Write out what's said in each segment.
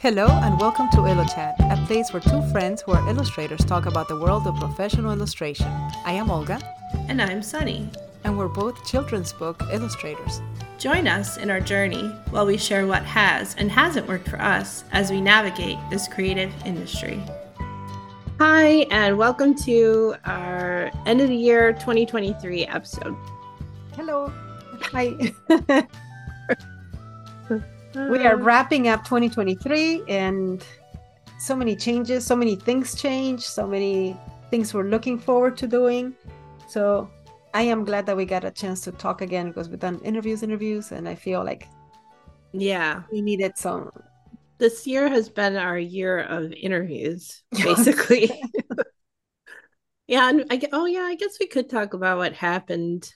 Hello and welcome to Illo Chat, a place where two friends who are illustrators talk about the world of professional illustration. I am Olga. And I'm Sunny. And we're both children's book illustrators. Join us in our journey while we share what has and hasn't worked for us as we navigate this creative industry. Hi, and welcome to our end of the year 2023 episode. Hello. Hi. we are wrapping up 2023 and so many changes, so many things change, so many things we're looking forward to doing. So I am glad that we got a chance to talk again because we've done interviews, interviews, and I feel like yeah, we needed some. This year has been our year of interviews, basically. yeah, and I oh yeah, I guess we could talk about what happened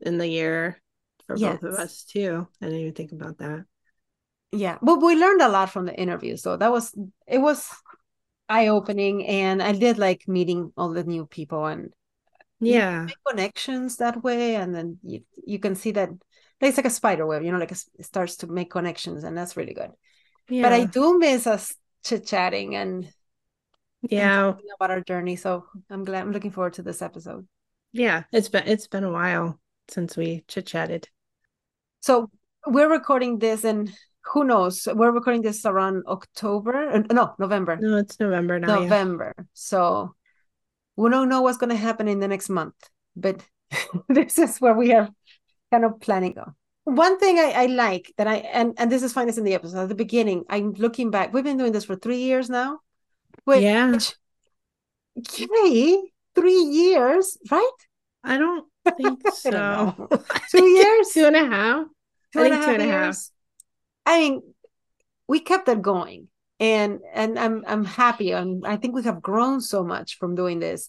in the year for yes. both of us too. I didn't even think about that yeah but we learned a lot from the interview so that was it was eye-opening and i did like meeting all the new people and yeah. connections that way and then you, you can see that it's like a spider web you know like it starts to make connections and that's really good. Yeah. but i do miss us chit-chatting and yeah. and about our journey so i'm glad i'm looking forward to this episode. Yeah it's been it's been a while since we chit-chatted. So we're recording this and who knows? We're recording this around October. Uh, no, November. No, it's November now. November. Yeah. So we don't know what's going to happen in the next month, but this is where we are kind of planning on. One thing I, I like that I and and this is fine. in the episode at the beginning. I'm looking back. We've been doing this for three years now. Which, yeah. Yay, three years, right? I don't think so. don't two years, two and a half. Two and a half two and a half. I mean, we kept it going, and and I'm I'm happy, and I think we have grown so much from doing this.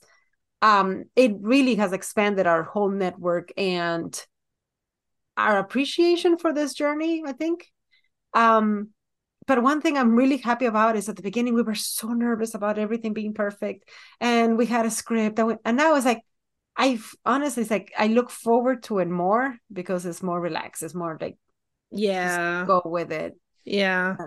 Um, it really has expanded our whole network and our appreciation for this journey. I think. Um, but one thing I'm really happy about is at the beginning we were so nervous about everything being perfect, and we had a script, and, we, and now it's like I honestly it's like I look forward to it more because it's more relaxed. It's more like yeah. go with it. Yeah. Uh,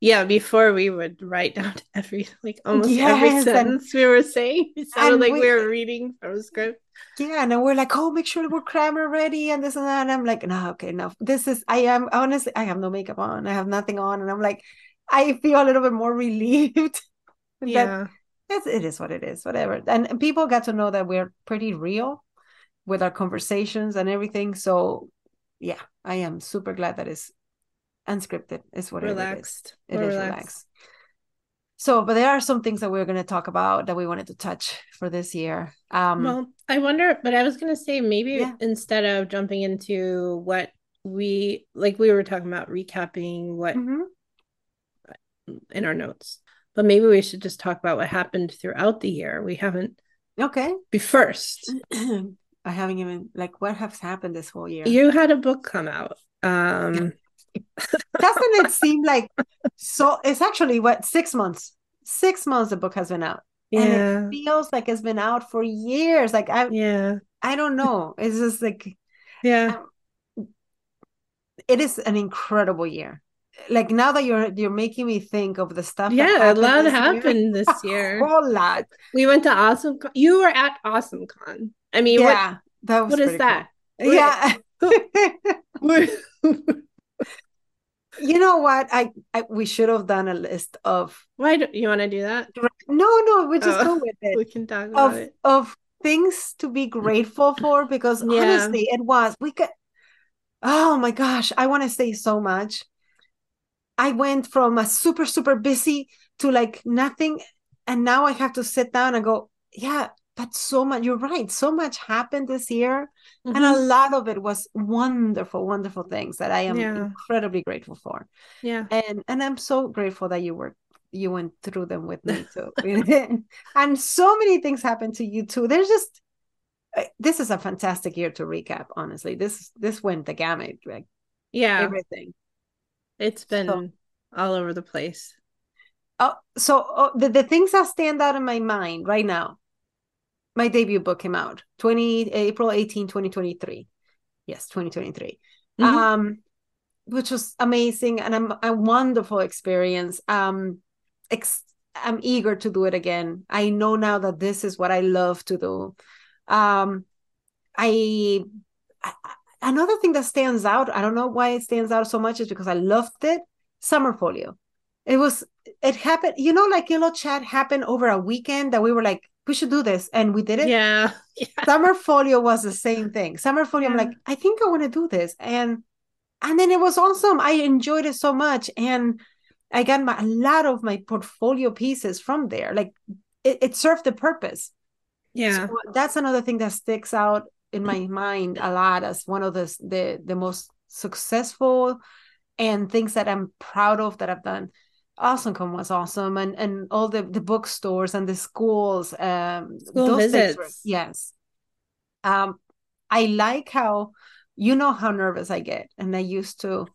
yeah before we would write down every like almost yes, every sentence and, we were saying. It sounded like we, we, were reading from a script. Yeah and we're like oh make sure we're grammar ready and this and that and i'm like no okay no. This is i am honestly i have no makeup on. I have nothing on and i'm like i feel a little bit more relieved yeah. it's, it is what it is whatever. And people got to know that we're pretty real with our conversations and everything so yeah, I am super glad that it's unscripted. Is what relaxed. it is. It is relaxed. relaxed. So, but there are some things that we're going to talk about that we wanted to touch for this year. Um, well, I wonder, but I was going to say maybe yeah. instead of jumping into what we like, we were talking about recapping what mm-hmm. in our notes, but maybe we should just talk about what happened throughout the year. We haven't. Okay. Be first. I haven't even like what has happened this whole year. You had a book come out. Um doesn't it seem like so it's actually what six months. Six months the book has been out. Yeah. And it feels like it's been out for years. Like I yeah. I don't know. It's just like yeah. Um, it is an incredible year. Like now that you're you're making me think of the stuff. Yeah, a lot happened year. this year. a whole lot. We went to Awesome. Con. You were at Awesome Con. I mean, yeah, what, that was what is that? Cool. Yeah. you know what? I, I, we should have done a list of. Why do you want to do that? No, no, we just oh, go with it. We can talk about of, it of things to be grateful for because yeah. honestly, it was we could. Oh my gosh, I want to say so much. I went from a super super busy to like nothing, and now I have to sit down and go. Yeah, but so much you're right so much happened this year mm-hmm. and a mm-hmm. lot of it was wonderful wonderful things that i am yeah. incredibly grateful for. Yeah. And and i'm so grateful that you were you went through them with me too. And so many things happened to you too. There's just uh, this is a fantastic year to recap honestly. This this went the gamut like yeah. everything. It's been so, all over the place. Oh so oh, the, the things that stand out in my mind right now my debut book came out 20 April 18 2023 yes 2023 mm-hmm. um which was amazing and a, a wonderful experience. Um, ex- I'm eager to do it again. I know now that this is what I love to do. Um, I, I another thing that stands out. I don't know why it stands out so much is because I loved it. Summer folio. It was it happened. You know, like little chat happened over a weekend that we were like, we should do this, and we did it. Yeah. yeah. Summerfolio was the same thing. Summerfolio. Yeah. I'm like, I think I want to do this, and and then it was awesome. I enjoyed it so much, and I got my, a lot of my portfolio pieces from there. Like it, it served the purpose. Yeah, so that's another thing that sticks out in my mind a lot as one of the the the most successful and things that I'm proud of that I've done. AwesomeCon was awesome, and and all the the bookstores and the schools. Um, School visits. Were, yes. Um, I like how you know how nervous I get, and I used to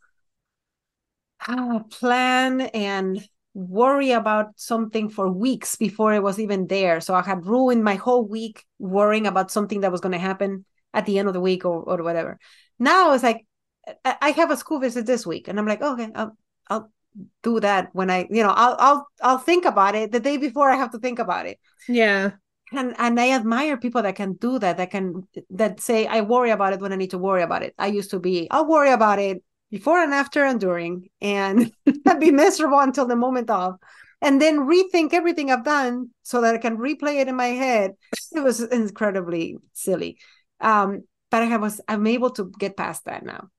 uh, plan and worry about something for weeks before it was even there. So I had ruined my whole week worrying about something that was going to happen at the end of the week or, or whatever. Now it's like I have a school visit this week, and I'm like, okay, I'll, I'll do that when I, you know, I'll I'll I'll think about it the day before I have to think about it. Yeah. And and I admire people that can do that, that can that say, I worry about it when I need to worry about it. I used to be, I'll worry about it before and after and during, and I'd be miserable until the moment of, and then rethink everything I've done so that I can replay it in my head. It was incredibly silly. Um, but I was I'm able to get past that now.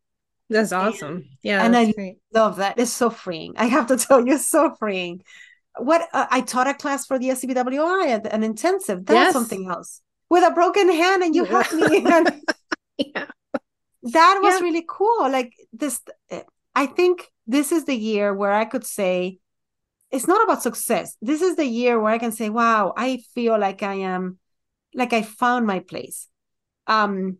That's awesome. Yeah. And I great. love that. It's so freeing. I have to tell you, so freeing. What uh, I taught a class for the SCBWI, an intensive. That's yes. something else. With a broken hand, and you helped me. And yeah. That was yeah. really cool. Like this, I think this is the year where I could say, it's not about success. This is the year where I can say, wow, I feel like I am, like I found my place. Um,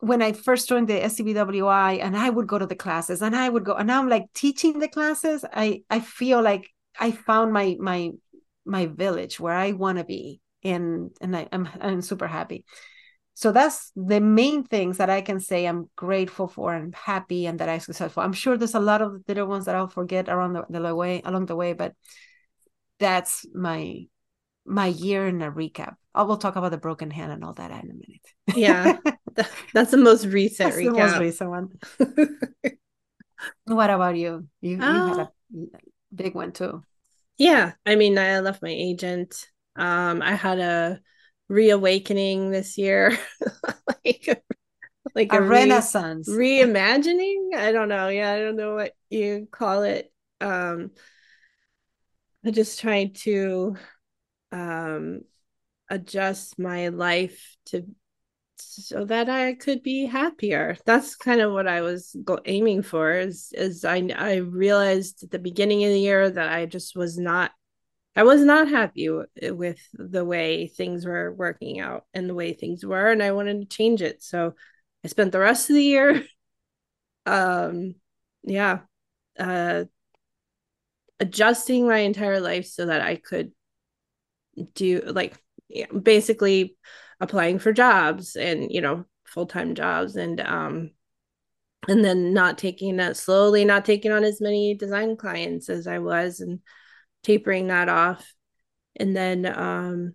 when I first joined the SCBWI and I would go to the classes and I would go and now I'm like teaching the classes, I I feel like I found my my my village where I want to be and and I, I'm I'm super happy. So that's the main things that I can say I'm grateful for and happy and that I'm successful. I'm sure there's a lot of the little ones that I'll forget around the, the way along the way, but that's my my year in a recap. I will talk about the broken hand and all that in a minute. yeah, that's the most recent that's recap. The most recent one. what about you? You, you uh, had a uh, big one too. Yeah, I mean, I left my agent. Um, I had a reawakening this year, like like a, a renaissance, re- reimagining. I don't know. Yeah, I don't know what you call it. Um, I'm just trying to um adjust my life to so that I could be happier. That's kind of what I was aiming for. Is is I I realized at the beginning of the year that I just was not I was not happy with the way things were working out and the way things were, and I wanted to change it. So I spent the rest of the year, um, yeah, uh, adjusting my entire life so that I could do like basically applying for jobs and you know full-time jobs and um and then not taking that slowly not taking on as many design clients as I was and tapering that off and then um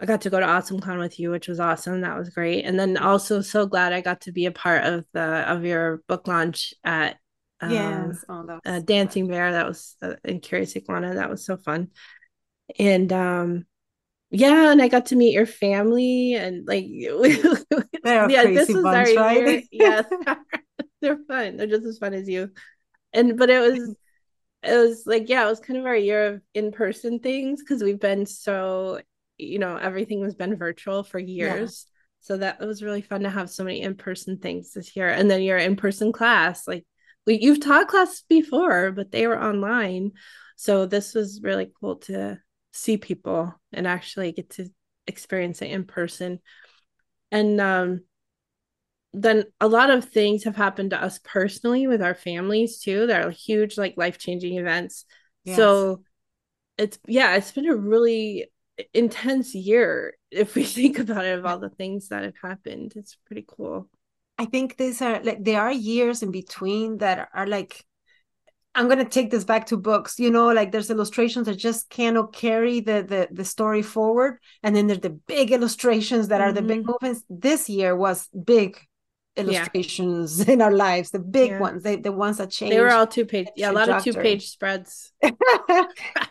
I got to go to AwesomeCon with you, which was awesome. That was great. And then also so glad I got to be a part of the of your book launch at um, yes. oh, uh, Dancing Bear. That was uh, in Curious Iguana. That was so fun. And um yeah, and I got to meet your family and like yeah, this was bunch, our right? year. Yes, they're fun. They're just as fun as you. And but it was it was like yeah, it was kind of our year of in person things because we've been so you know everything has been virtual for years. Yeah. So that was really fun to have so many in person things this year. And then your in person class, like we you've taught class before, but they were online. So this was really cool to see people and actually get to experience it in person. And um, then a lot of things have happened to us personally with our families too. That are huge, like life changing events. Yes. So it's yeah, it's been a really intense year if we think about it of all the things that have happened. It's pretty cool. I think these are like there are years in between that are like I'm gonna take this back to books. You know, like there's illustrations that just cannot carry the the the story forward, and then there's the big illustrations that mm-hmm. are the big mm-hmm. movements. This year was big illustrations yeah. in our lives, the big yeah. ones, the, the ones that change. They were all two page, yeah, a lot of two page spreads. the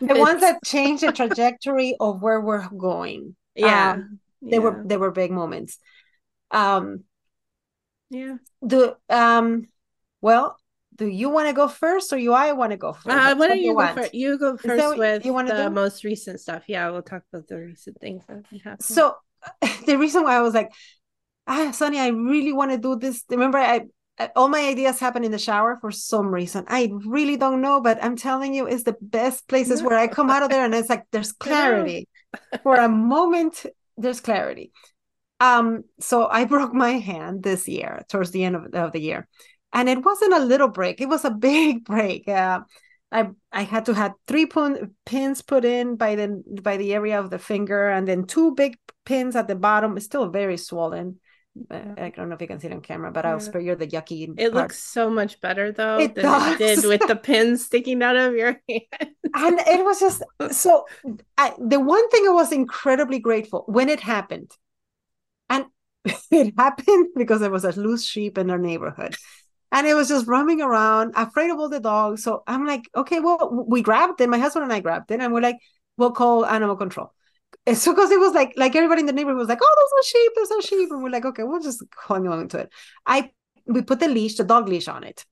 ones that change the trajectory of where we're going. Yeah, um, they yeah. were they were big moments. Um, yeah. The um, well, do you want to go first or you I want to go first? Uh, why don't you, you go first? You go first with you want the do? most recent stuff. Yeah, we'll talk about the recent things that happened. So the reason why I was like, ah, Sunny, I really want to do this. Remember, I, I all my ideas happen in the shower for some reason. I really don't know, but I'm telling you, it's the best places where I come out of there and it's like there's clarity. for a moment, there's clarity. Um, so I broke my hand this year, towards the end of, of the year and it wasn't a little break it was a big break uh, I I had to have three pin, pins put in by the by the area of the finger, and then two big pins at the bottom. It's still very swollen. I don't know if you can see it on camera, but yeah. I'll spare you the yucky. It part. looks so much better though it than does. it did with the pins sticking out of your hand. and it was just so. I, the one thing I was incredibly grateful when it happened, and it happened because there was a loose sheep in our neighborhood and it was just roaming around, afraid of all the dogs. So I'm like, okay, well, we grabbed it. My husband and I grabbed it, and we're like, we'll call animal control. And so because it was like, like everybody in the neighborhood was like, oh, there's a sheep, there's a sheep, and we're like, okay, we'll just hang on to it. I we put the leash, the dog leash on it.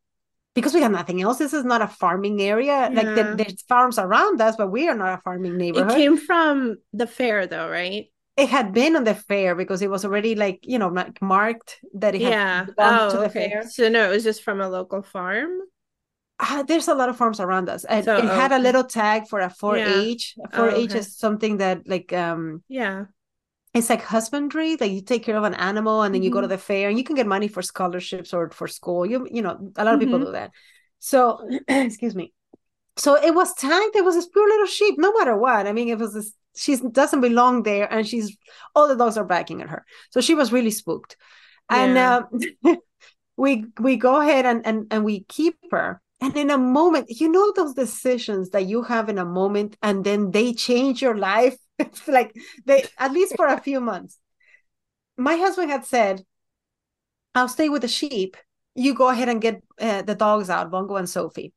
Because we have nothing else. This is not a farming area. Yeah. Like the, there's farms around us, but we are not a farming neighborhood. It came from the fair though, right? It had been on the fair because it was already like you know like marked that it yeah. had gone oh, to the okay. fair. So no, it was just from a local farm. Uh, there's a lot of farms around us. And so, it had a little tag for a 4-H. Yeah. 4-H oh, okay. is something that like um yeah. It's like husbandry, like you take care of an animal and then mm-hmm. you go to mm-hmm. the fair and you can get money for scholarships or for school. You you know, a lot of mm-hmm. people do that. So excuse me. So it was tagged. It was this poor little sheep, no matter what. I mean, it was this she doesn't belong there and she's all the dogs are barking at her. So she was really spooked. And uh, we we go ahead and, and and we keep her. And in a moment you know those decisions that you have in a moment and then they change your life? It's like they at least for a few months. My husband had said i'll stay with the sheep. You go ahead and get uh, the dogs out bongo and sophie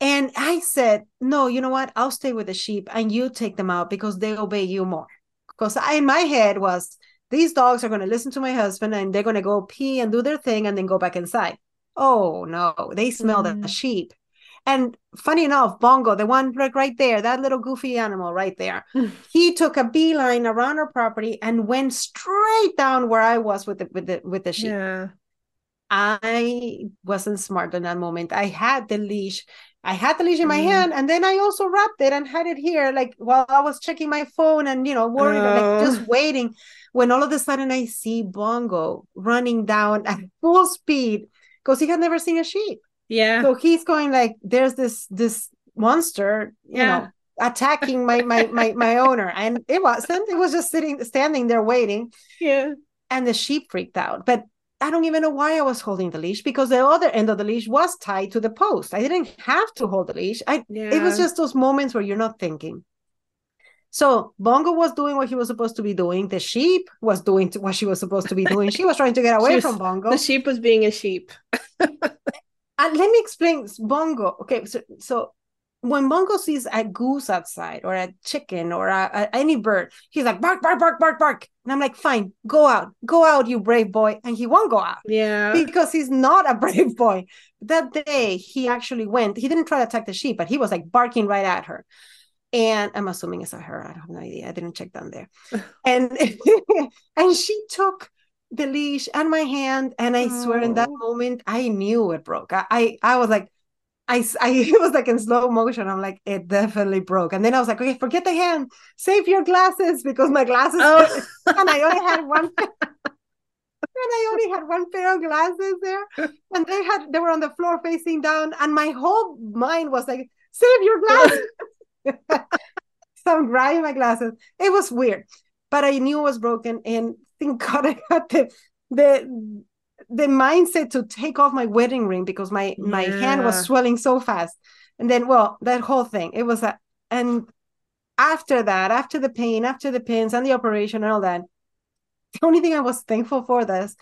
and I said, no, you know what? I'll stay with the sheep and you take them out because they obey you more. Because I, in my head was, these dogs are going to listen to my husband and they're going to go pee and do their thing and then go back inside. Oh no, they smell mm. the sheep. And funny enough, Bongo, the one right there, that little goofy animal right there, he took a beeline around our property and went straight down where I was with the with the with the sheep. Yeah. I wasn't smart in that moment. I had the leash I had the leash in my mm. hand and then I also wrapped it and had it here, like while I was checking my phone and, you know, worried, like just oh. waiting. When all of a sudden I see Bongo running down at full speed because he had never seen a sheep. Yeah. So he's going like, there's this, this monster, you yeah. know, attacking my, my, my, my owner. And it wasn't, it was just sitting, standing there waiting. Yeah. And the sheep freaked out. But I don't even know why I was holding the leash because the other end of the leash was tied to the post. I didn't have to hold the leash. I yeah. it was just those moments where you're not thinking. So Bongo was doing what he was supposed to be doing. The sheep was doing what she was supposed to be doing. She was trying to get away was, from Bongo. The sheep was being a sheep. and let me explain Bongo. Okay, so so when Bongo sees a goose outside or a chicken or a, a, any bird, he's like bark, bark, bark, bark, bark. And I'm like, fine, go out, go out, you brave boy. And he won't go out. Yeah. Because he's not a brave boy. That day he actually went, he didn't try to attack the sheep, but he was like barking right at her. And I'm assuming it's a her. I have no idea. I didn't check down there. and and she took the leash and my hand. And I oh. swear in that oh. moment, I knew it broke. I, I, I was like, I, I it was like in slow motion. I'm like, it definitely broke. And then I was like, okay, forget the hand, save your glasses because my glasses oh. and I only had one and I only had one pair of glasses there. And they had they were on the floor facing down. And my whole mind was like, save your glasses. so I'm grabbing my glasses. It was weird. But I knew it was broken. And thank God I got the the the mindset to take off my wedding ring because my yeah. my hand was swelling so fast. And then well that whole thing it was a and after that after the pain after the pins and the operation and all that the only thing i was thankful for this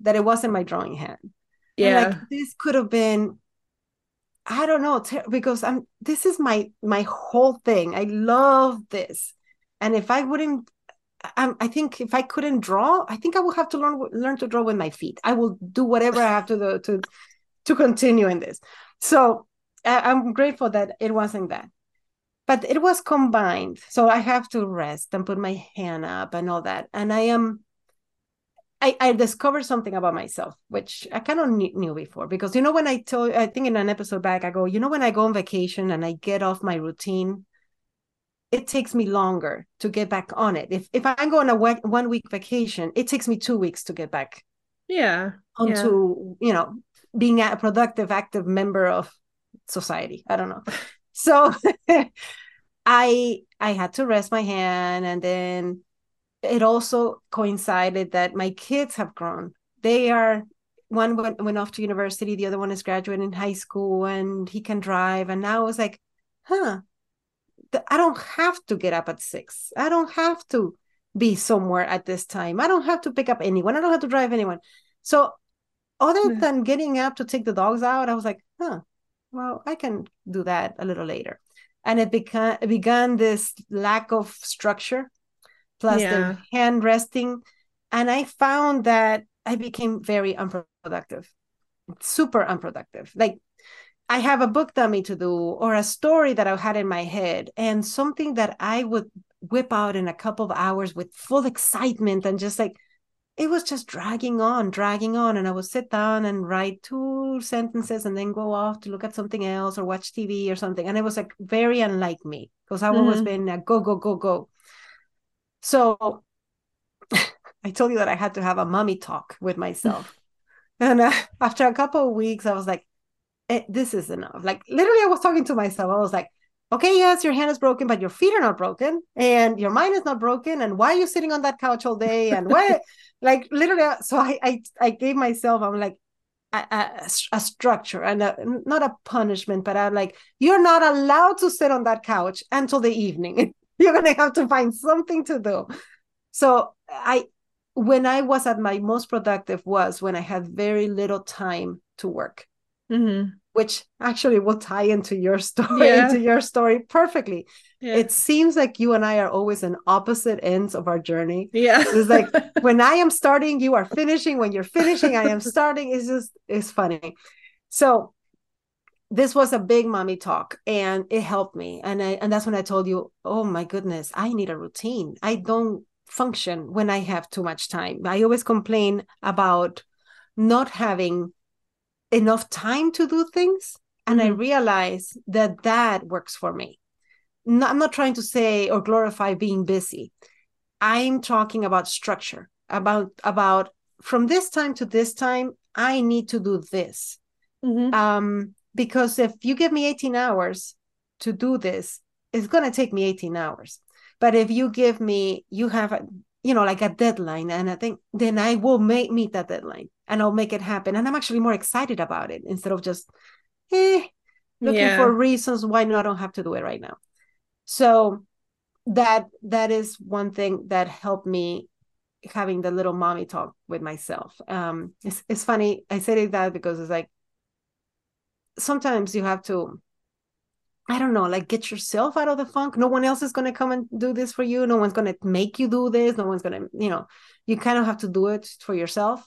that it wasn't my drawing hand. Yeah and like this could have been i don't know because i'm this is my my whole thing. I love this. And if i wouldn't I, I think if I couldn't draw, I think I will have to learn learn to draw with my feet. I will do whatever I have to do to to continue in this. So I, I'm grateful that it wasn't that, but it was combined. So I have to rest and put my hand up and all that. And I am. I, I discovered something about myself, which I kind of knew, knew before, because you know when I told, I think in an episode back, I go, you know when I go on vacation and I get off my routine, it takes me longer to get back on it. If if I go on a one week vacation, it takes me two weeks to get back. Yeah. Onto yeah. you know being a productive, active member of society. I don't know. so I I had to rest my hand, and then it also coincided that my kids have grown. They are one went, went off to university, the other one is graduating high school, and he can drive. And now I was like, huh, I don't have to get up at six. I don't have to be somewhere at this time. I don't have to pick up anyone. I don't have to drive anyone. So, other than getting up to take the dogs out, I was like, huh, well, I can do that a little later. And it began it began this lack of structure, plus yeah. the hand resting, and I found that I became very unproductive, super unproductive. Like I have a book dummy to do or a story that I had in my head and something that I would whip out in a couple of hours with full excitement and just like it was just dragging on, dragging on. And I would sit down and write two sentences and then go off to look at something else or watch TV or something. And it was like very unlike me because I've mm-hmm. always been a go, go, go, go. So I told you that I had to have a mommy talk with myself. and uh, after a couple of weeks, I was like, this is enough. Like literally, I was talking to myself. I was like, okay, yes, your hand is broken, but your feet are not broken, and your mind is not broken. And why are you sitting on that couch all day? And why, like literally, uh, so I, I, I gave myself. I'm like. A, a, a structure and a, not a punishment, but I'm like, you're not allowed to sit on that couch until the evening. you're gonna have to find something to do. So I, when I was at my most productive was when I had very little time to work. Mm-hmm. Which actually will tie into your story, yeah. into your story perfectly. Yeah. It seems like you and I are always in opposite ends of our journey. Yeah. It's like when I am starting, you are finishing. When you're finishing, I am starting. It's just it's funny. So this was a big mommy talk and it helped me. And I and that's when I told you, oh my goodness, I need a routine. I don't function when I have too much time. I always complain about not having enough time to do things and mm-hmm. i realize that that works for me no, i'm not trying to say or glorify being busy i'm talking about structure about about from this time to this time i need to do this mm-hmm. um because if you give me 18 hours to do this it's going to take me 18 hours but if you give me you have a you know like a deadline and i think then i will make meet that deadline and I'll make it happen. And I'm actually more excited about it instead of just eh, looking yeah. for reasons why no, I don't have to do it right now. So that that is one thing that helped me having the little mommy talk with myself. Um, it's it's funny. I say that because it's like sometimes you have to I don't know, like get yourself out of the funk. No one else is going to come and do this for you. No one's going to make you do this. No one's going to, you know, you kind of have to do it for yourself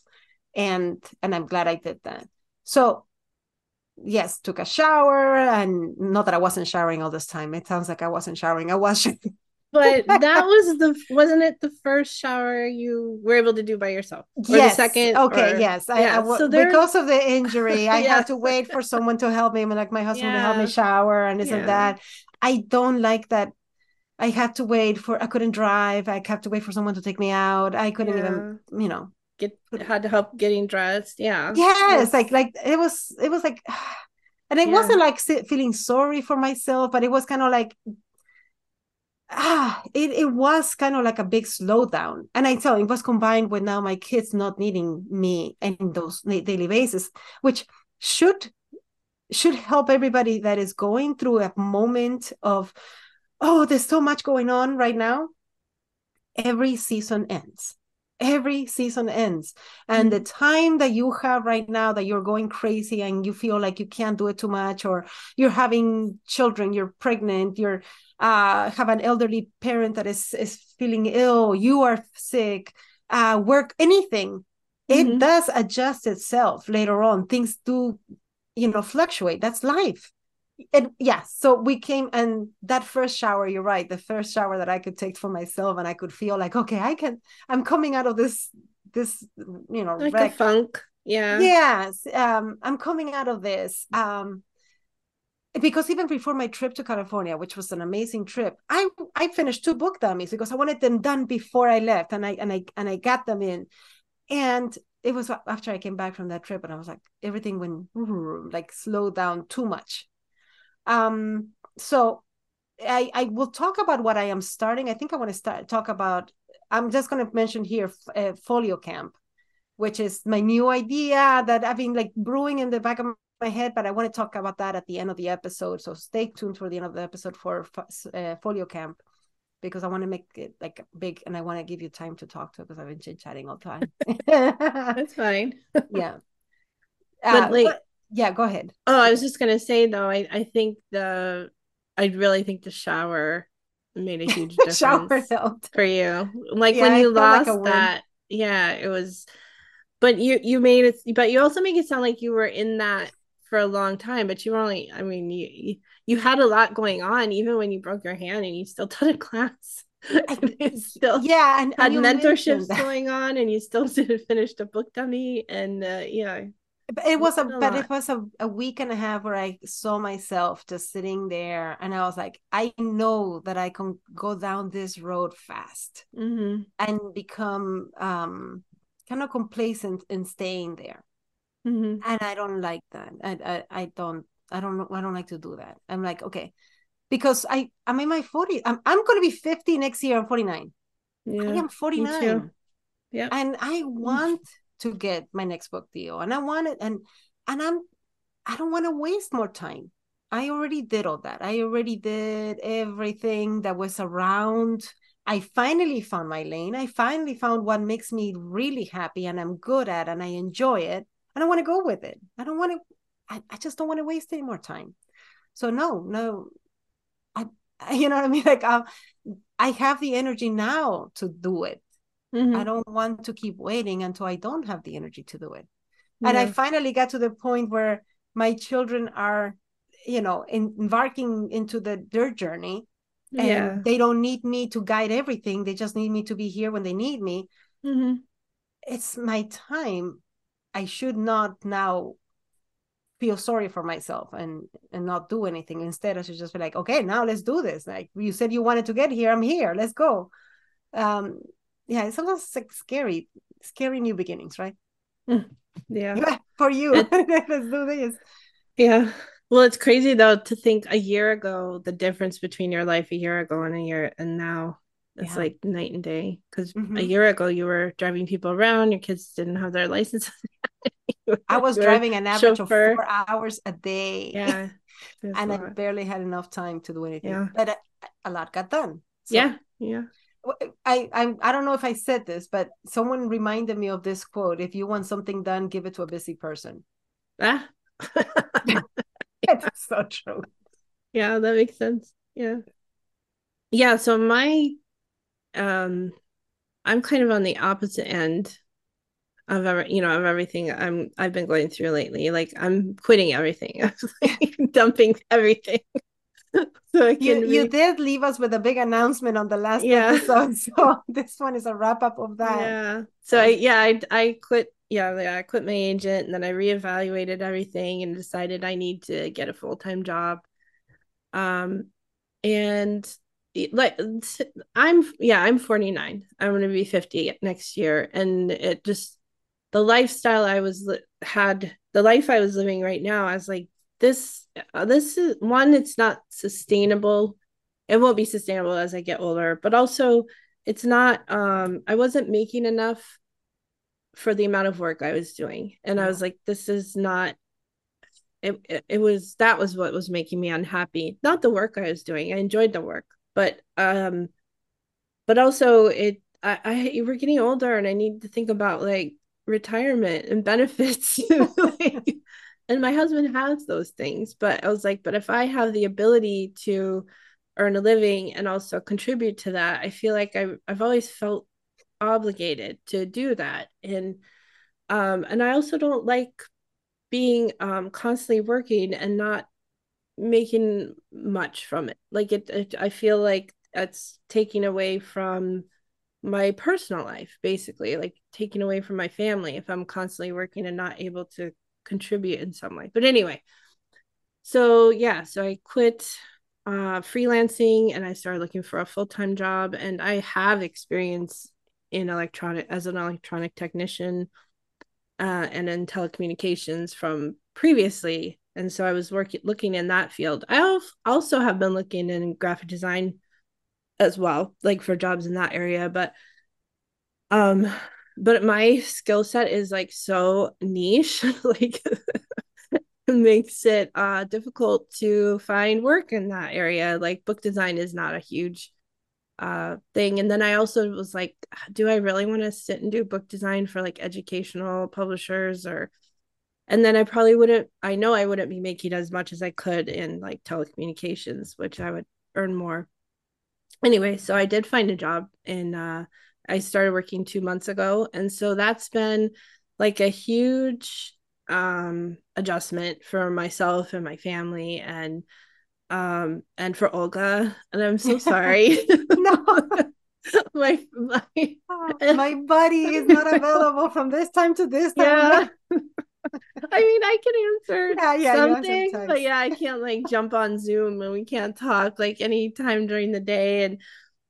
and and i'm glad i did that so yes took a shower and not that i wasn't showering all this time it sounds like i wasn't showering i was but that was the wasn't it the first shower you were able to do by yourself or yes. the second okay or, yes yeah. I, I, so because of the injury i yeah. had to wait for someone to help me like my husband yeah. to help me shower and this and that i don't like that i had to wait for i couldn't drive i had to wait for someone to take me out i couldn't even you know get had to help getting dressed yeah yes like like it was it was like and it wasn't like feeling sorry for myself but it was kind of like ah, it, it was kind of like a big slowdown. And I tell you, it was combined with now my kids not needing me in those daily basis, which should should help everybody that is going through a moment of, oh, there's so much going on right now. Every season ends every season ends and mm-hmm. the time that you have right now that you're going crazy and you feel like you can't do it too much or you're having children you're pregnant you're uh have an elderly parent that is is feeling ill you are sick uh work anything mm-hmm. it does adjust itself later on things do you know fluctuate that's life and yeah so we came and that first shower you're right the first shower that i could take for myself and i could feel like okay i can i'm coming out of this this you know like wreck. a funk yeah. Yes um i'm coming out of this um because even before my trip to california which was an amazing trip i i finished two book dummies because i wanted them done before i left and i and i and i got them in. And it was after i came back from that trip and i was like everything went like slowed down too much um, so I, I will talk about what I am starting. I think I want to start talk about. I'm just going to mention here uh, Folio Camp, which is my new idea that I've been like brewing in the back of my head, but I want to talk about that at the end of the episode. So stay tuned for the end of the episode for uh, Folio Camp because I want to make it like big and I want to give you time to talk to because I've been chit chatting all the time. That's fine. yeah. But uh, like, but, yeah go ahead. Oh i was just gonna say though i, I think the i really think the shower made a huge difference shower helped. for you. Like yeah, when you lost like that yeah it was but you you made it but you also make it sound like you were in that for a long time but you were only i mean you you had a lot going on even when you broke your hand and you still taught a class. And still yeah and, had and mentorships going on and you still didn't finish the book dummy and uh, yeah it was a, a but it was a, a week and a half where i saw myself just sitting there and i was like i know that i can go down this road fast mm-hmm. and become um kind of complacent in staying there. Mm-hmm. and i don't like that. I, I i don't i don't know i don't like to do that. I'm like okay. Because i i'm in my 40s i'm, I'm going to be 50 next year i'm 49 yeah, i am 49 yeah. And i want to get my next book deal. And i want it and and i'm i don't want to waste more time. I already did all that. I already did everything that was around. I finally found my lane. I finally found what makes me really happy and i'm good at and i enjoy it. I want to go with it. I don't want to I, I just don't want to waste any more time. So no no i you know what i mean? Like i i have the energy now to do it Mm-hmm. I don't want to keep waiting until I don't have the energy to do it. Yeah. And I finally got to the point where my children are, you know, in, embarking into the their journey. And yeah. they don't need me to guide everything. They just need me to be here when they need me. Mm-hmm. It's my time. I should not now feel sorry for myself and and not do anything. Instead, I should just be like, okay, now let's do this. Like you said, you wanted to get here. I'm here. Let's go. Um, yeah, sometimes it's like scary, scary new beginnings, right? Mm, yeah. For you, let's do this. Yeah. Well, it's crazy though to think a year ago the difference between your life a year ago and a year and now. It's yeah. like night and day. Because mm-hmm. a year ago you were driving people around, your kids didn't have their licenses. I was driving an average chauffeur. of four hours a day. Yeah. and I barely had enough time to do anything. Yeah. But a, a lot got done. So, yeah. Yeah. I, I I don't know if I said this, but someone reminded me of this quote: "If you want something done, give it to a busy person." Ah, it's so true. Yeah, that makes sense. Yeah, yeah. So my, um, I'm kind of on the opposite end of ever, you know, of everything I'm I've been going through lately. Like I'm quitting everything. I'm like dumping everything. so you, you did leave us with a big announcement on the last yeah. episode so this one is a wrap up of that. Yeah. So I, yeah I, I quit yeah i quit my agent and then i reevaluated everything and decided i need to get a full-time job. Um and like i'm yeah i'm 49 i'm going to be 50 next year and it just the lifestyle i was had the life i was living right now i was like this uh, this is one it's not sustainable it won't be sustainable as I get older. But also, it's not. Um, I wasn't making enough for the amount of work I was doing, and yeah. I was like, this is not. It, it, it was that was what was making me unhappy not the work i was doing i enjoyed the work but um but also it I, I we're getting older and I need to think about like retirement and benefits. like, and my husband has those things, but I was like, but if I have the ability to earn a living and also contribute to that, I feel like I've I've always felt obligated to do that. And um and I also don't like being um constantly working and not making much from it. Like it, it I feel like that's taking away from my personal life basically like taking away from my family if i'm constantly working and not able to contribute in some way but anyway so yeah so i quit uh, freelancing and i started looking for a full-time job and i have experience in electronic as an electronic technician uh, and in telecommunications from previously and so i was working looking in that field i also have been looking in graphic design as well, like for jobs in that area. But um, but my skill set is like so niche, like makes it uh difficult to find work in that area. Like book design is not a huge uh thing. And then I also was like, do I really want to sit and do book design for like educational publishers or and then I probably wouldn't I know I wouldn't be making as much as I could in like telecommunications, which I would earn more anyway, so I did find a job in uh, I started working two months ago. And so that's been like a huge um, adjustment for myself and my family and um and for Olga and I'm so sorry no my my, my buddy is not available from this time to this time yeah. I mean, I can answer yeah, yeah, something, but yeah, I can't like jump on Zoom and we can't talk like any time during the day. And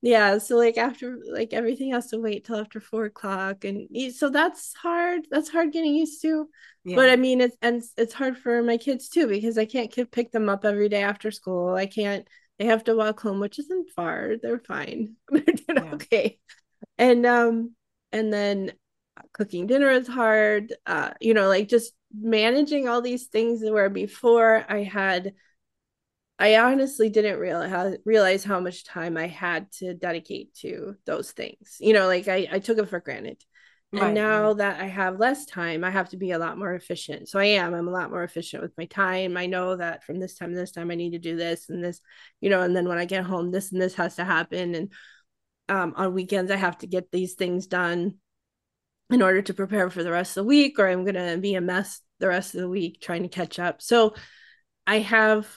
yeah, so like after like everything has to wait till after four o'clock, and so that's hard. That's hard getting used to. Yeah. But I mean, it's and it's hard for my kids too because I can't pick them up every day after school. I can't. They have to walk home, which isn't far. They're fine. They're doing yeah. okay. And um, and then cooking dinner is hard uh you know like just managing all these things where before i had i honestly didn't realize realize how much time i had to dedicate to those things you know like i, I took it for granted and right. now that i have less time i have to be a lot more efficient so i am i'm a lot more efficient with my time i know that from this time to this time i need to do this and this you know and then when i get home this and this has to happen and um, on weekends i have to get these things done in order to prepare for the rest of the week or I'm going to be a mess the rest of the week trying to catch up. So I have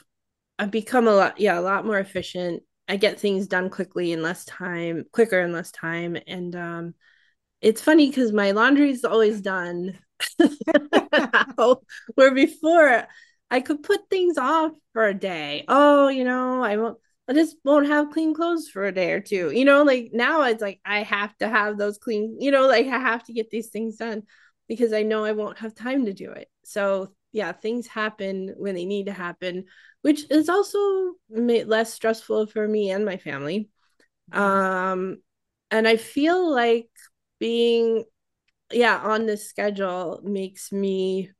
I've become a lot yeah, a lot more efficient. I get things done quickly in less time, quicker in less time and um it's funny cuz my laundry is always done. Where before I could put things off for a day. Oh, you know, I won't I just won't have clean clothes for a day or two. You know, like now it's like I have to have those clean, you know, like I have to get these things done because I know I won't have time to do it. So, yeah, things happen when they need to happen, which is also made less stressful for me and my family. Um and I feel like being yeah, on this schedule makes me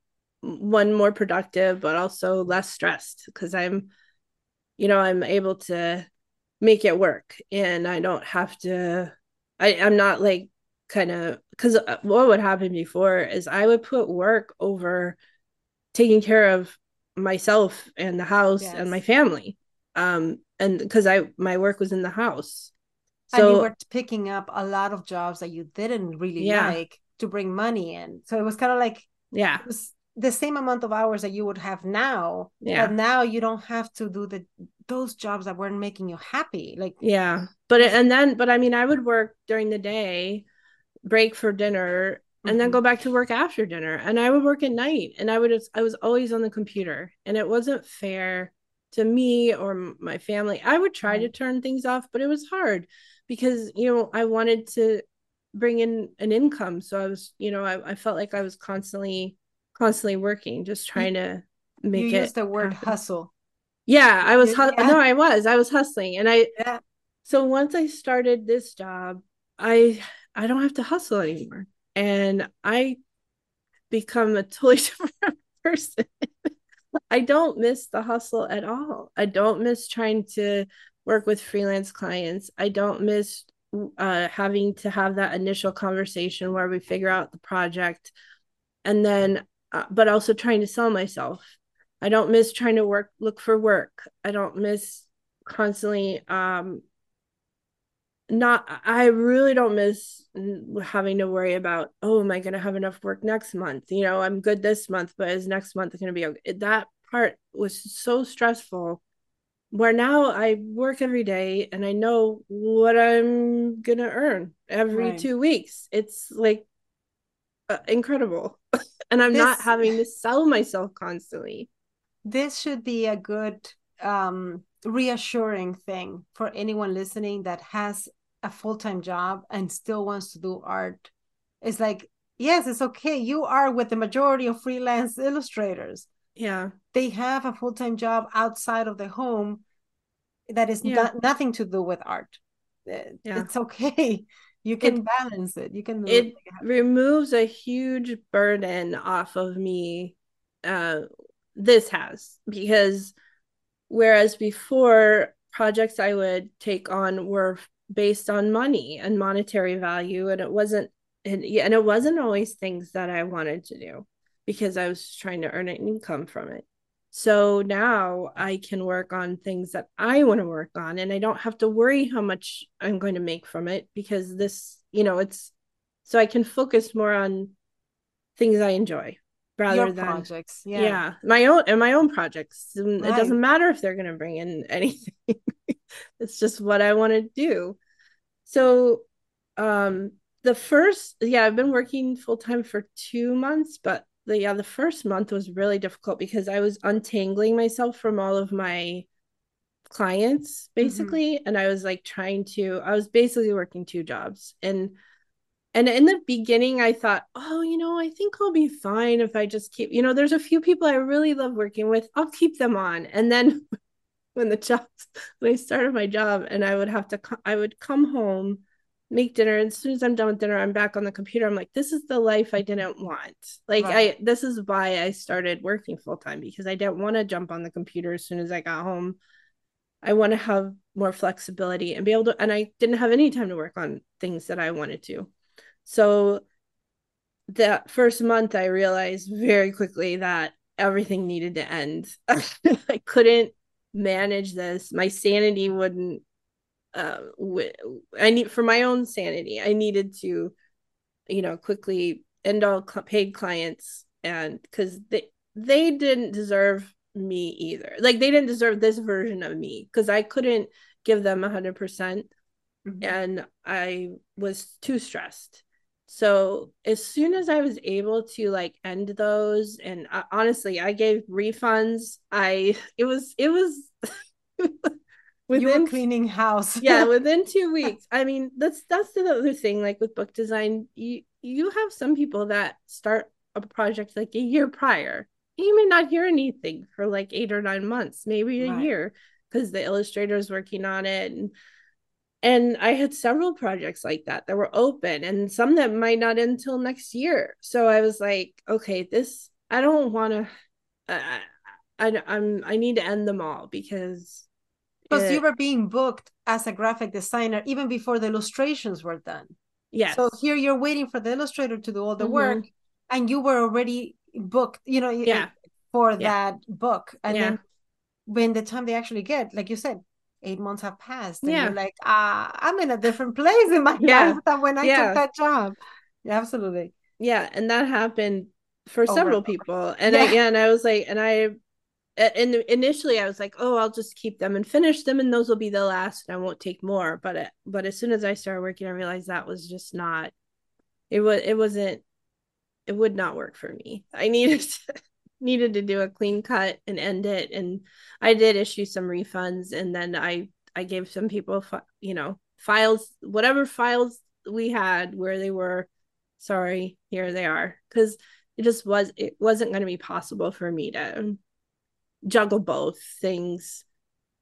one more productive but also less stressed because I'm you know i'm able to make it work and i don't have to i i'm not like kind of because uh, what would happen before is i would put work over taking care of myself and the house yes. and my family. Um and because i my work was in the house. So and you were picking up a lot of jobs that you didn't really yeah. like to bring money in. So it was kind of like yeah. the same amount of hours that you would have now yeah. but now you don't have to do the those jobs that weren't making you happy like yeah. But and then but i mean i would work during the day break for dinner mm-hmm. and then mm-hmm. go back to work after dinner and i would work at night and i would i was always on the computer and it wasn't fair to me or my family i would try to turn things off but it was hard because you know i wanted to bring in an income so i was you know i, I felt like i was constantly constantly working, just trying to make it. you use the word happen. hustle. Yeah, I was hu- yeah. no, I was. I was hustling. And I yeah. so once I started this job, I I don't have to hustle anymore. And I become a totally different person. I don't miss the hustle at all. I don't miss trying to work with freelance clients. I don't miss uh, having to have that initial conversation where we figure out the project and then, uh, but also trying to sell myself. I don't miss trying to work, look for work. I don't miss constantly um, not i really don't miss having to worry about oh am i going to have enough work next month you know i'm good this month but is next month going to be okay? that part was so stressful where now i work every day and i know what i'm going to earn every right. two weeks it's like uh, incredible and i'm this, not having to sell myself constantly this should be a good um reassuring thing for anyone listening that has a full-time job and still wants to do art it's like yes it's okay. You are with the majority of freelance illustrators. Yeah. They have a full-time job outside of the home that is yeah. not, nothing to do with art. Yeah. it's okay. You can it, balance it. You can it. removes a huge burden off of me uh this has because whereas before projects i would take on were based on money and monetary value and it wasn't and, and it wasn't always things that i wanted to do because i was trying to earn an income from it so now i can work on things that i want to work on and i don't have to worry how much i'm going to make from it because this you know it's so i can focus more on things i enjoy rather Your than projects yeah. yeah my own and my own projects right. it doesn't matter if they're going to bring in anything it's just what I want to do. So um the first yeah, I've been working full time for 2 months, but the yeah, the first month was really difficult because I was untangling myself from all of my clients basically mm-hmm. and I was like trying to I was basically working two jobs and and in the beginning i thought oh you know i think i'll be fine if i just keep you know there's a few people i really love working with i'll keep them on and then when the jobs when I started my job and I would have to I would come home make dinner and as soon as I'm done with dinner I'm back on the computer. I'm like this is the life I didn't want. Like right. I this is why I started working full time because I didn't want to jump on the computer as soon as I got home. I want to have more flexibility and be able to and I didn't have any time to work on things that I wanted to. So that first month I realized very quickly that everything needed to end. I couldn't manage this my sanity wouldn't uh w- i need for my own sanity i needed to you know quickly end all cl- paid clients and because they they didn't deserve me either. Like they didn't deserve this version of me because i couldn't give them 100% mm hmm and i was too stressed so as soon as I was able to like end those, and uh, honestly, I gave refunds. I it was it was within cleaning house. yeah, within two weeks. I mean, that's that's the other thing. Like with book design, you you have some people that start a project like a year prior. You may not hear anything for like eight or nine months, maybe a right. year, because the illustrator is working on it and and i had several projects like that that were open and some that might not end until next year so i was like okay this i don't want to I, I i'm i need to end them all because because you were being booked as a graphic designer even before the illustrations were done yeah so here you're waiting for the illustrator to do all the mm-hmm. work and you were already booked you know yeah for yeah. that book and yeah. then when the time they actually get like you said eight months have passed and yeah. you're like ah i'm in a different place in my yeah. life than when i yeah. took that job yeah, absolutely yeah and that happened for Over several people and yeah. I, yeah and i was like and i and initially i was like oh i'll just keep them and finish them and those will be the last and i won't take more but it, but as soon as i started working i realized that was just not it was it wasn't it would not work for me i needed to, needed to do a clean cut and end it and i did issue some refunds and then i i gave some people you know files whatever files we had where they were sorry here they are because it just was it wasn't going to be possible for me to juggle both things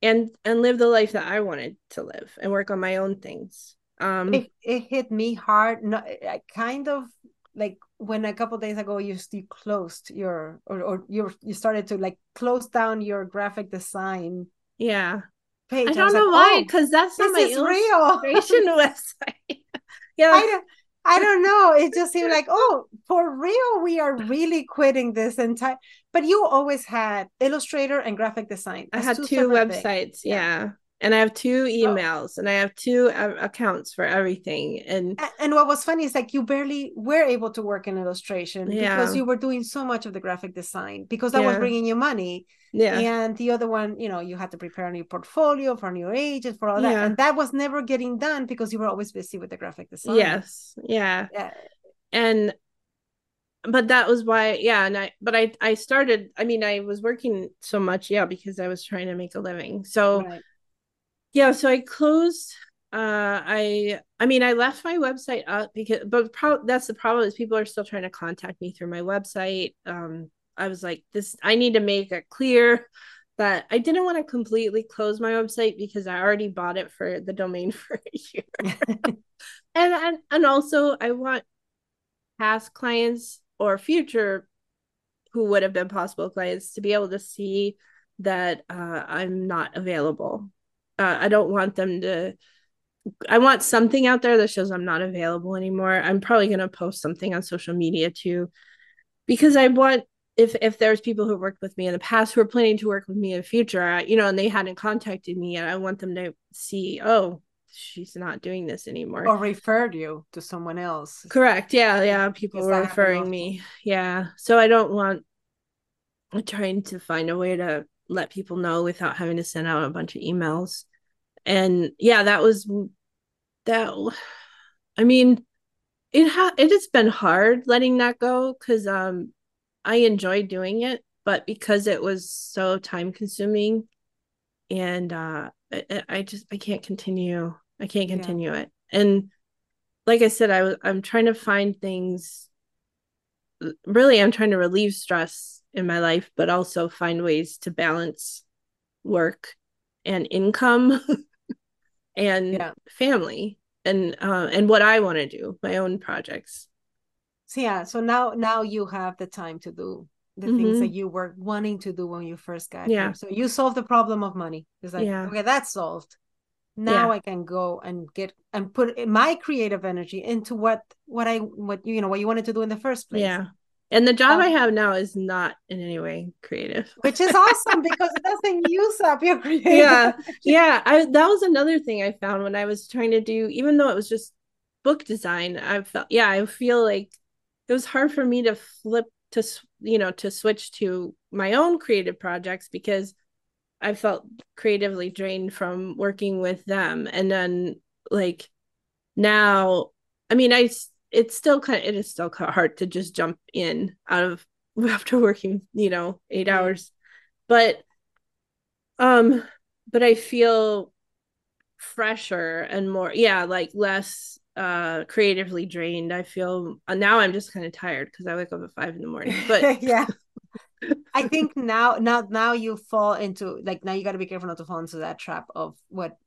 and and live the life that I wanted to live and work on my own things. Um it, it hit me hard. No, I kind of like when a couple days ago you still closed your or, or you you started to like close down your graphic design yeah page. I don't I know like, why because oh, that's not my illustration website yeah I, don't, I don't know. It just seemed like, oh, for real, we are really quitting this entire. But you always had Illustrator and graphic design. I had two, two websites. Yeah. yeah. And I have two oh. emails oh. and I have two accounts for everything. And and what was funny is like you barely were able to work in illustration yeah. because you were doing so much of the graphic design because that yeah. was bringing you money. Yeah. And the other one, you know, you had to prepare a new portfolio for a new agent for all that. Yeah. And that was never getting done because you were always busy with the graphic design. Yes. Yeah. yeah. And but that was why yeah and i but i i started i mean i was working so much yeah because i was trying to make a living so right. Yeah so i closed uh i i mean i left my website up because but pro- that's the problem is people are still trying to contact me through my website um I was like, this, I need to make it clear that I didn't want to completely close my website because I already bought it for the domain for a year. and, and and also I want past clients or future who would have been possible clients to be able to see that uh, I'm not available. Uh, I don't want them to I want something out there that shows I'm not available anymore. I'm probably going to post something on social media too because I want if if there's people who worked with me in the past who are planning to work with me in the future, you know, and they hadn't contacted me yet, I want them to see, oh, she's not doing this anymore. Or referred you to someone else. Correct. Yeah, yeah. People were referring me. Yeah. So I don't want I'm trying to find a way to let people know without having to send out a bunch of emails. And yeah, that was that I mean, it ha it has been hard letting that go because um I enjoy doing it, but because it was so time consuming and uh I, I, just I can't continue. I can't continue yeah. it. And like I said, I was I'm trying to find things really I'm trying to relieve stress in my life, but also find ways to balance work and income and yeah. family and uh, and what I want to do, my own projects so yeah so now now you have the time to do the mm-hmm. things that you were wanting to do when you first got yeah here. so you solved the problem of money it's like yeah. okay that's solved now yeah. i can go and get and put my creative energy into what what i what you know what you wanted to do in the first place yeah and the job um, I have now is not in any way creative, which is awesome because it doesn't use up your creative. Yeah, yeah. I that was another thing I found when I was trying to do, even though it was just book design. I felt, yeah, I feel like it was hard for me to flip to you know to switch to my own creative projects because I felt creatively drained from working with them and then like now I mean I it's still kind of it is still kind of hard to just jump in out of after working you know 8 hours. But um but I feel fresher and more yeah like less uh creatively drained. I feel uh, now i'm just kind of tired because i wake up at five in the morning but yeah. I think now now now you fall into like now you got to be careful not to fall into that trap of what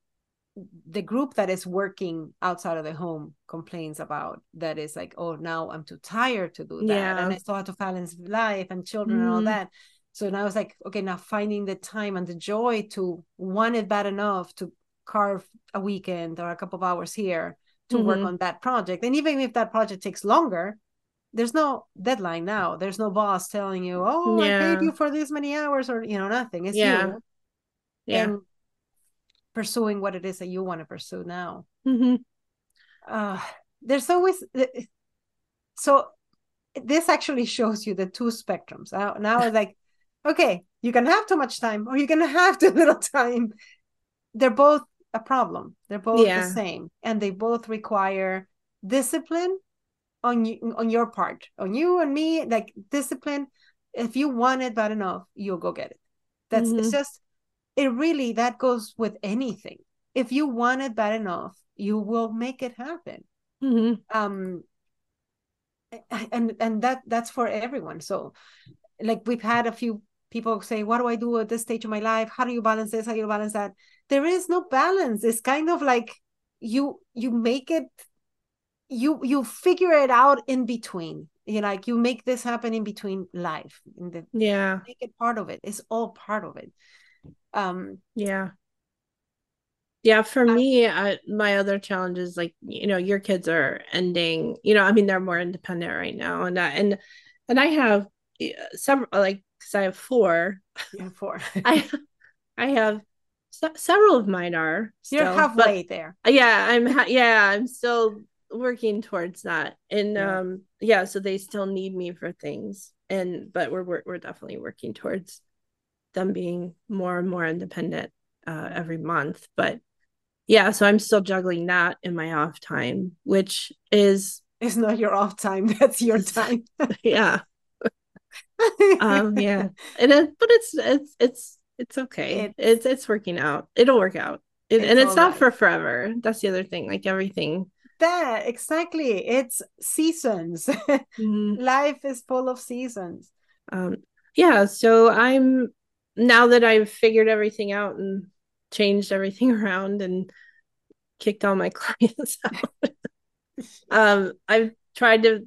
the group that is working outside of the home complains about that is like oh now i'm too tired to do that yeah. and i still have to balance life and children mm. and all mm-hmm. that so now it's like okay now finding the time and the joy to want it bad enough to carve a weekend or a couple of hours here to mm-hmm. work on that project. And even if that project takes longer, there's no deadline now. There's no boss telling you, "Oh, yeah. I paid you for this many hours," or you know, nothing. It's yeah. you, yeah, and pursuing what it is that you want to pursue now. Mm-hmm. Uh, there's always so. This actually shows you the two spectrums. Now, now it's like, okay, you can have too much time, or you can have too little time. They're both a problem. They're both yeah. the same, and they both require discipline on you on your part, on you and me. Like discipline. If you want it bad enough, you'll go get it. That's mm-hmm. it's just it. Really, that goes with anything. If you want it bad enough, you will make it happen. Mm-hmm. Um, and and that that's for everyone. So, like we've had a few people say, What do I do at this stage of my life? How do you balance this? How do you balance that? There is no balance. It's kind of like you you make it you you figure it out in between you like you make this happen in between life in the yeah make it part of it it's all part of it um yeah. Yeah for I, me I, my other challenge is like you know your kids are ending you know i mean they're more independent right now and I, and and i have several like because i have four. Yeah four. I i have several of mine are still, you're halfway there. yeah i'm ha- yeah i'm still working towards that and yeah. um yeah so they still need me for things and but we're, we're we're definitely working towards them being more and more independent uh every month but yeah so i'm still juggling that in my off time which is it's not your off time that's your time. Yeah. Um yeah. And it, but it's it's it's it's okay. It's, it's it's working out. It'll work out. It, it's and it's not right. for forever. That's the other thing like everything. That exactly. It's seasons. Mm-hmm. life is full of seasons. Um yeah so i'm now that i've figured everything out and changed everything around and kicked all my clients out um i've tried to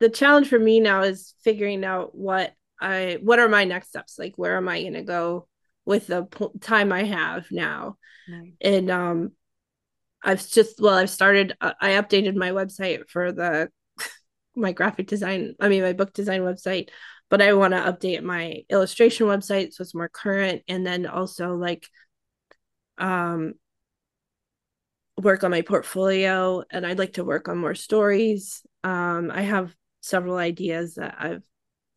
the challenge for me now is figuring out what i what are my next steps like where am i going to go with the time i have now nice. and um I've just well, I've started. Uh, I updated my website for the my graphic design. I mean, my book design website, but I want to update my illustration website so it's more current, and then also like, um, work on my portfolio. And I'd like to work on more stories. Um, I have several ideas that I've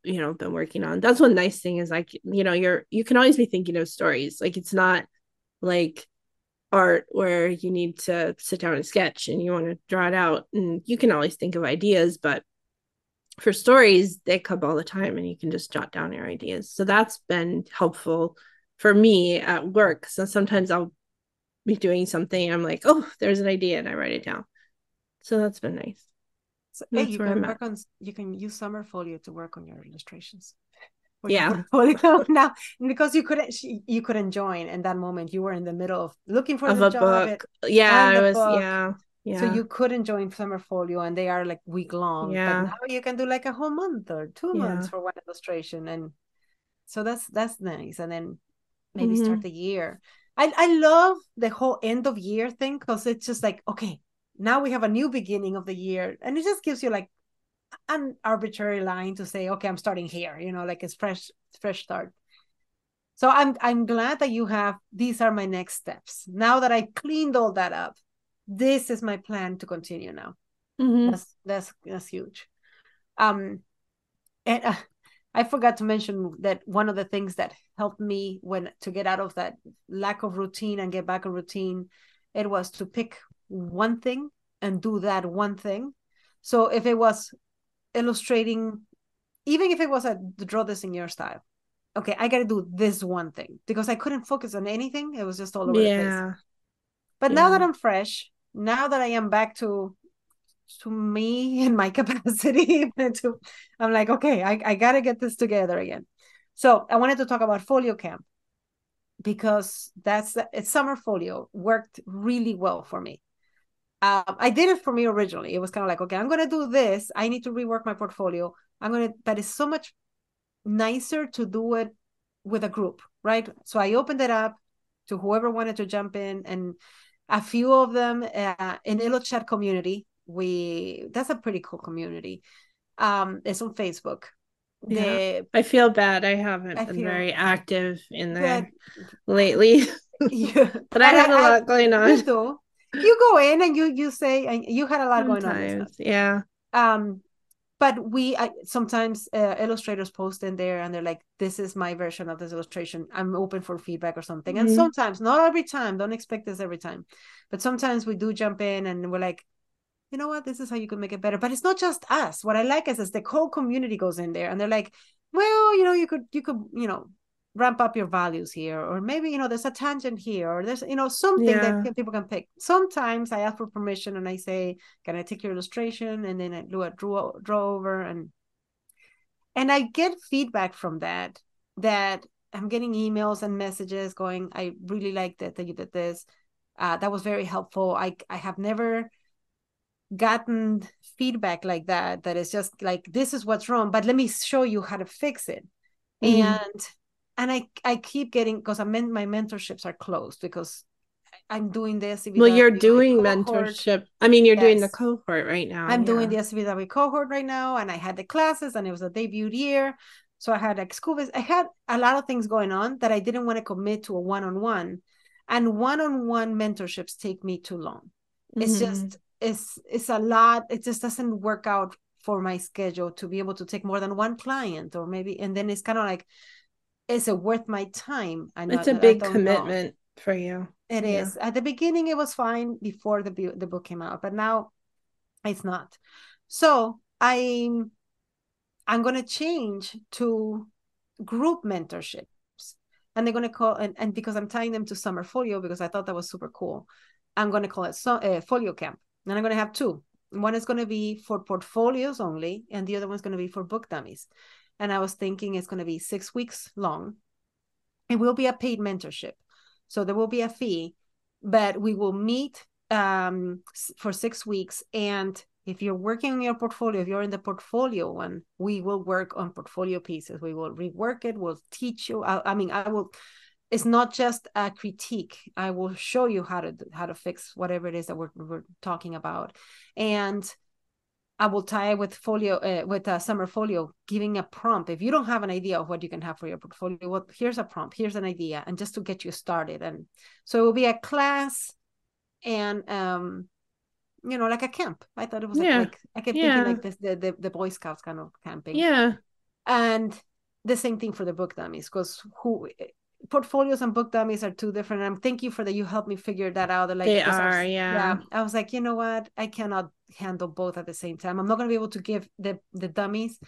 you know been working on. That's one nice thing is like you know you're you can always be thinking of stories. Like it's not like art where you need to sit down and sketch and you want to draw it out and you can always think of ideas but for stories they come all the time and you can just jot down your ideas. So that's been helpful for me at work. So sometimes i'll be doing something i'm like oh there's an idea and i write it down. So that's been nice. So hey, you can work on you can use summerfolio to work on your illustrations. Yeah. now. Because you couldn't you couldn't join in that moment you were in the middle of looking for of the job book. yeah i was book. yeah yeah. So you couldn't join Summerfolio and they are like week long. Yeah. But now you can do like a whole month or two yeah. months for one illustration. And so that's that's nice. And then maybe mm-hmm. start the year. I, I love the whole end of year thing because it's just like, okay, now we have a new beginning of the year. And it just gives you like an arbitrary line to say, okay, I'm starting here, you know, like it's fresh, fresh start. So I'm I'm glad that you have these are my next steps. Now that I cleaned all that up, this is my plan to continue now. Mm-hmm. That's that's that's huge. Um, and uh, I forgot to mention that one of the things that helped me when to get out of that lack of routine and get back on routine, it was to pick one thing and do that one thing. So if it was illustrating, even if it was a draw this in your style. Okay, I got to do this one thing because I couldn't focus on anything. It was just all over yeah. the place. But yeah. now that I'm fresh, now that I am back to to me and my capacity, to I'm like, okay, I, I gotta get this together again. So I wanted to talk about Folio Camp because that's it's summer folio worked really well for me um, I did it for me originally. It was kind of like, okay, I'm to do this. I need to rework my portfolio. I'm to, but it's so much nicer to do it with a group, right? So I opened it up to whoever wanted to jump in, and a few of them uh, in Illo Chat community. We that's a pretty cool community. Um, it's on Facebook. Yeah, I feel bad. I haven't I been very active in there lately. yeah. but I had a lot going on you go in and you you say and you had a lot sometimes, going on yeah um but we I, sometimes uh, illustrators post in there and they're like this is my version of this illustration. I'm open for feedback or something. Mm-hmm. and sometimes not every time don't expect this every time but sometimes we do jump in and we're like you know what? This is how you can make it better. But it's not just us. What i like is, is the whole community goes in there and they're like well you know you could you could you know ramp up your values here or maybe you know there's a tangent here or there's you know something yeah. that people can pick sometimes i ask for permission and i say can i take your illustration and then i do a draw draw over and and i get feedback from that that I'm getting emails and messages going, I really like that, that you did this. Uh, that was very helpful. I I have never gotten feedback like that that is just like this is what's wrong but let me show you how to fix it mm-hmm. and and i i keep getting because i'm in my mentorships are closed because i'm doing this well you're doing mentorship i mean you're yes. doing the cohort right now i'm yeah. doing the SBW cohort right now and i had the classes and it was a debut year so i had like school i had a lot of things going on that i didn't want to commit to a one-on-one and one-on-one mentorships take me too long mm-hmm. it's just it's it's a lot it just doesn't work out for my schedule to be able to take more than one client or maybe and then it's kind of like is it worth my time I know, it's a big commitment know. for you It yeah. is. at the beginning it was fine before the the book came out but now it's not so i'm i'm going to change to group mentorships and they're going to call and, and because i'm tying them to summer folio because i thought that was super cool i'm going to call it so, uh, folio camp and I'm going to have two. One is going to be for portfolios only, and the other one's going to be for book dummies. And I was thinking it's going to be six weeks long. It will be a paid mentorship. So there will be a fee, but we will meet um, for six weeks. And if you're working on your portfolio, if you're in the portfolio one, we will work on portfolio pieces. We will rework it. We'll teach you. I, I mean, I will it's not just a critique i will show you how to how to fix whatever it is that we're, we're talking about and i will tie it with folio uh, with a summer folio giving a prompt. If you don't have an idea of what you can have for your portfolio well here's a prompt here's an idea and just to get you started. And so it will be a class and um you know like a camp. I thought it was yeah. like, i kept yeah. thinking like this the, the the boy scouts kind of camping. Yeah. And the same thing for the book dummies because who portfolios and book dummies are two different. And I'm thank you for that. You helped me figure that out. Like they are, was, yeah. Yeah. I was like, you know what? I cannot handle both at the same time. I'm not gonna be able to give the the dummies,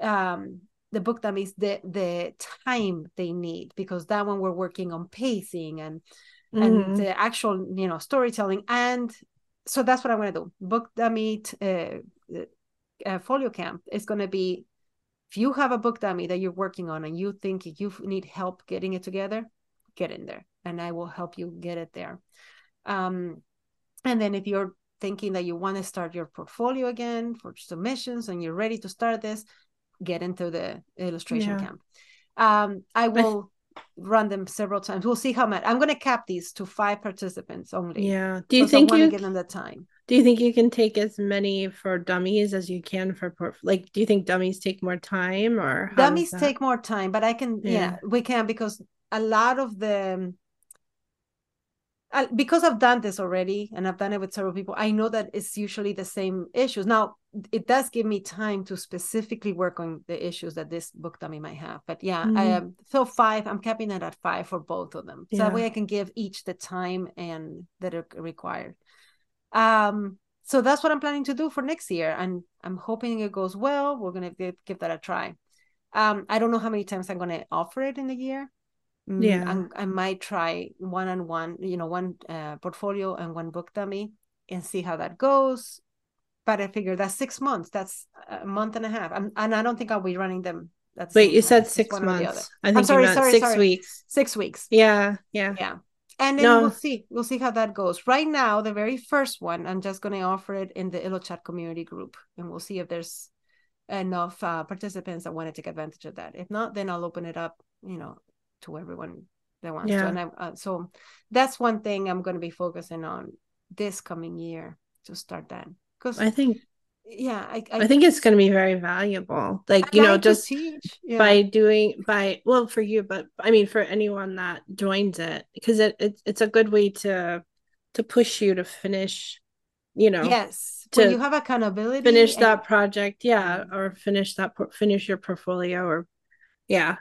um, the book dummies the the time they need because that one we're working on pacing and mm-hmm. and the actual you know storytelling and so that's what I'm gonna do. Book dummy uh, uh, folio camp is gonna be if you have a book dummy that you're working on and you think you need help getting it together, get in there and I will help you get it there. Um, and then if you're thinking that you want to start your portfolio again for submissions and you're ready to start this, get into the illustration yeah. camp. Um, I will run them several times. We'll see how much. I'm going to cap these to five participants only. Yeah. Do you think you give them the time? Do you think you can take as many for dummies as you can for port like do you think dummies take more time or dummies take more time but i can yeah. yeah. we can because a lot of the uh, because I've done this already and I've done it with several people, I know that it's usually the same issues. Now, it does give me time to specifically work on the issues that this book dummy might have. But yeah, mm-hmm. I am so five. I'm capping it at five for both of them, so yeah. that way I can give each the time and that are required. Um, so that's what I'm planning to do for next year, and I'm hoping it goes well. We're gonna give, give that a try. Um, I don't know how many times I'm gonna offer it in a year. Mm, yeah, I'm, i might try one on one, you know, one uh, portfolio and one book dummy, and see how that goes. But I figure that's six months. That's a month and a half. I'm, and I don't think I'll be running them. That's Wait, you said six months. I think I'm sorry, sorry, six sorry. weeks. Six weeks. Yeah, yeah, yeah and then no. we'll see. We'll see how that goes. Right now the very first one i'm just going to offer it in the Illo Chat community group and we'll see if there's enough uh, participants that want to take advantage of that. If not then i'll open it up you know to everyone that wants yeah. to and I, uh, so that's one thing i'm going to be focusing on this coming year to start that. Because i think yeah i, I, I think it's going to be very valuable like you know just yeah. by doing by well for you but i mean for anyone that joins it because it, it it's a good way to to push you to finish you know yes to when you have accountability finish and... that project yeah or finish that finish your portfolio or yeah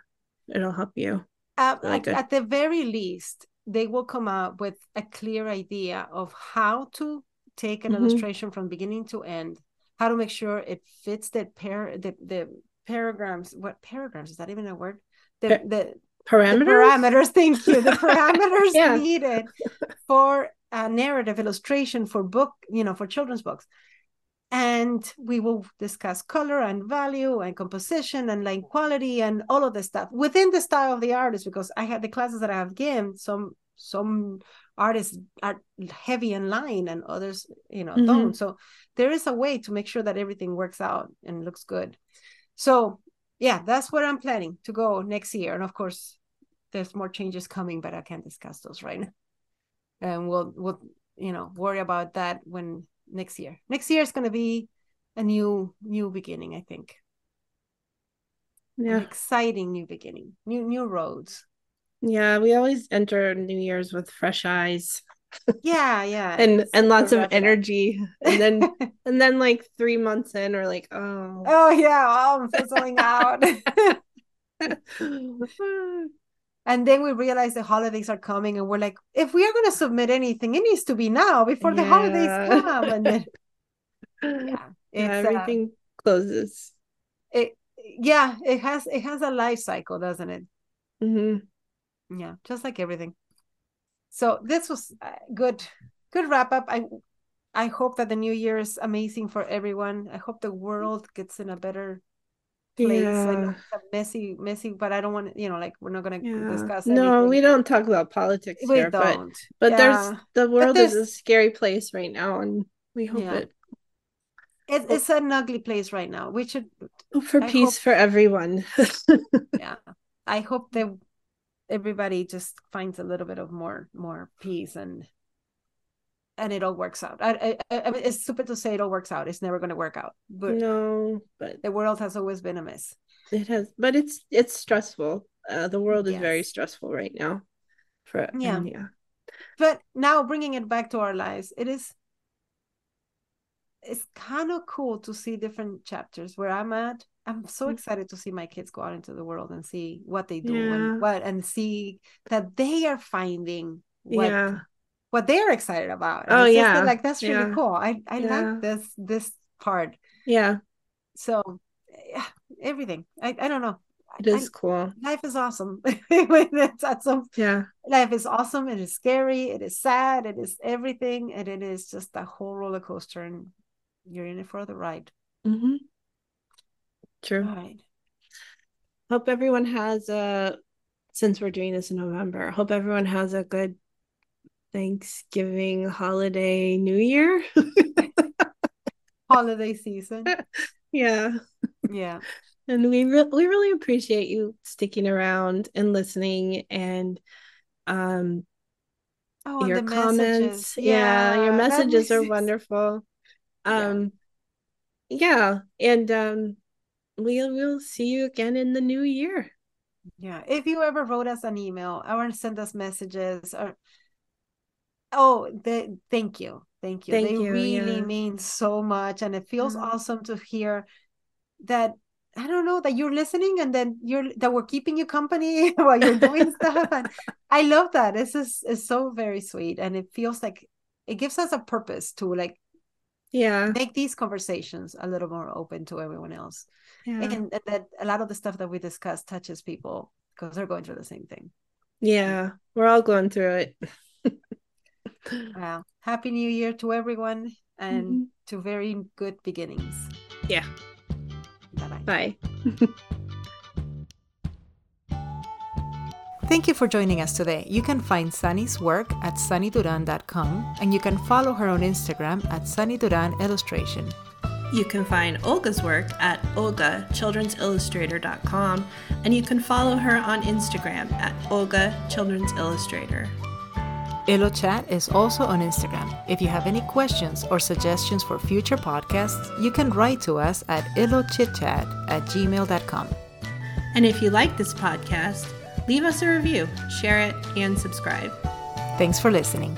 it'll help you uh, really at, at the very least they will come up with a clear idea of how to take an mm-hmm. illustration from beginning to end how to make sure it fits that pair the, the paragraphs what paragraphs is that even a word? The, the parameters the parameters? thank you the parameters yeah. needed for a narrative illustration for book you know for children's books. And we will discuss color and value and composition and line quality and all of the stuff within the style of the artist because i had the classes that i have given some some artists are heavy in line and others you know mm-hmm. don't so there is a way to make sure that everything works out and looks good so yeah that's where i'm planning to go next year and of course there's more changes coming but i can't discuss those right now and we'll we'll you know worry about that when next year. Next year is going to be a new new beginning, I think. Yeah. An exciting new beginning. New new roads. Yeah, we always enter New Year's with fresh eyes. Yeah, yeah. and and lots of energy. And then and then like 3 months in we're like, "Oh. Oh yeah, oh, I'm fizzling out." and then we realize the holidays are coming and we're like if we are going to submit anything it needs to be now before the holidays come and then yeah, yeah uh, everything uh, closes it yeah it has it has a life cycle doesn't it mm-hmm. Yeah just like everything so this was uh, good good wrap up i i hope that the new year is amazing for everyone i hope the world gets in a better place. Yeah. messy, messy, but I don't want you know, like we're not going to yeah. discuss. Anything. No, we don't talk about politics we here, don't. but but yeah. there's the world there's, is a scary place right now, and we hope it. It, it's an ugly place right now. We should for I peace hope, for everyone. yeah, I hope that everybody just finds a little bit of more more peace and and it all works out. I, I, I mean, it's stupid to say it all works out. It's never going to work out. But no, but the world has always been a mess. It has, but it's it's stressful. Uh, the world is yes. very stressful right now. For yeah, yeah. But now bringing it back to our lives, it is. It's kind of cool to see different chapters where I'm at. I'm so mm. excited to see my kids go out into the world and see what they do yeah. and what and see that they are finding what yeah what they're excited about. And oh yeah, like that's really yeah. cool. I I like this this part. Yeah. So yeah, everything. I I don't know. It is I, cool. Life is awesome. it's awesome. Yeah. Life is awesome. It is scary. It is sad. It is everything, and it is just a whole roller coaster, and you're in it for the ride. Mm-hmm. True. Right. Hope everyone has a. Since we're doing this in November, hope everyone has a good Thanksgiving, holiday, New Year, holiday season. Yeah. Yeah. And we re- we really appreciate you sticking around and listening and um oh, your comments. Yeah, yeah, your messages are wonderful. Um yeah. yeah, and um we will see you again in the new year. Yeah. If you ever wrote us an email or send us messages or Oh, the, thank you. Thank you. Thank they you, really yeah. mean so much. And it feels mm-hmm. awesome to hear that I don't know that you're listening and then you're that we're keeping you company while you're doing stuff. And I love that. This is is so very sweet. And it feels like it gives us a purpose to like yeah make these conversations a little more open to everyone else. Yeah. And, that a lot of the stuff that we discuss touches people because they're going through the same thing. Yeah, we're all going through it. Wow. Happy New Year to everyone and mm-hmm. to very good beginnings. Yeah. Bye-bye. Bye. Thank you for joining us today. You can find Sunny's work at sunnyduran.com and you can follow her on Instagram at sunnyduran illustration. You can find Olga's work at olgachildren'sillustrator.com and you can follow her on Instagram at Olga Children's Illustrator. Illo Chat is also on Instagram. If you have any questions or suggestions for future podcasts, you can write to us at ilochitchat at gmail.com. And if you like this podcast, leave us a review, share it, and subscribe. Thanks for listening.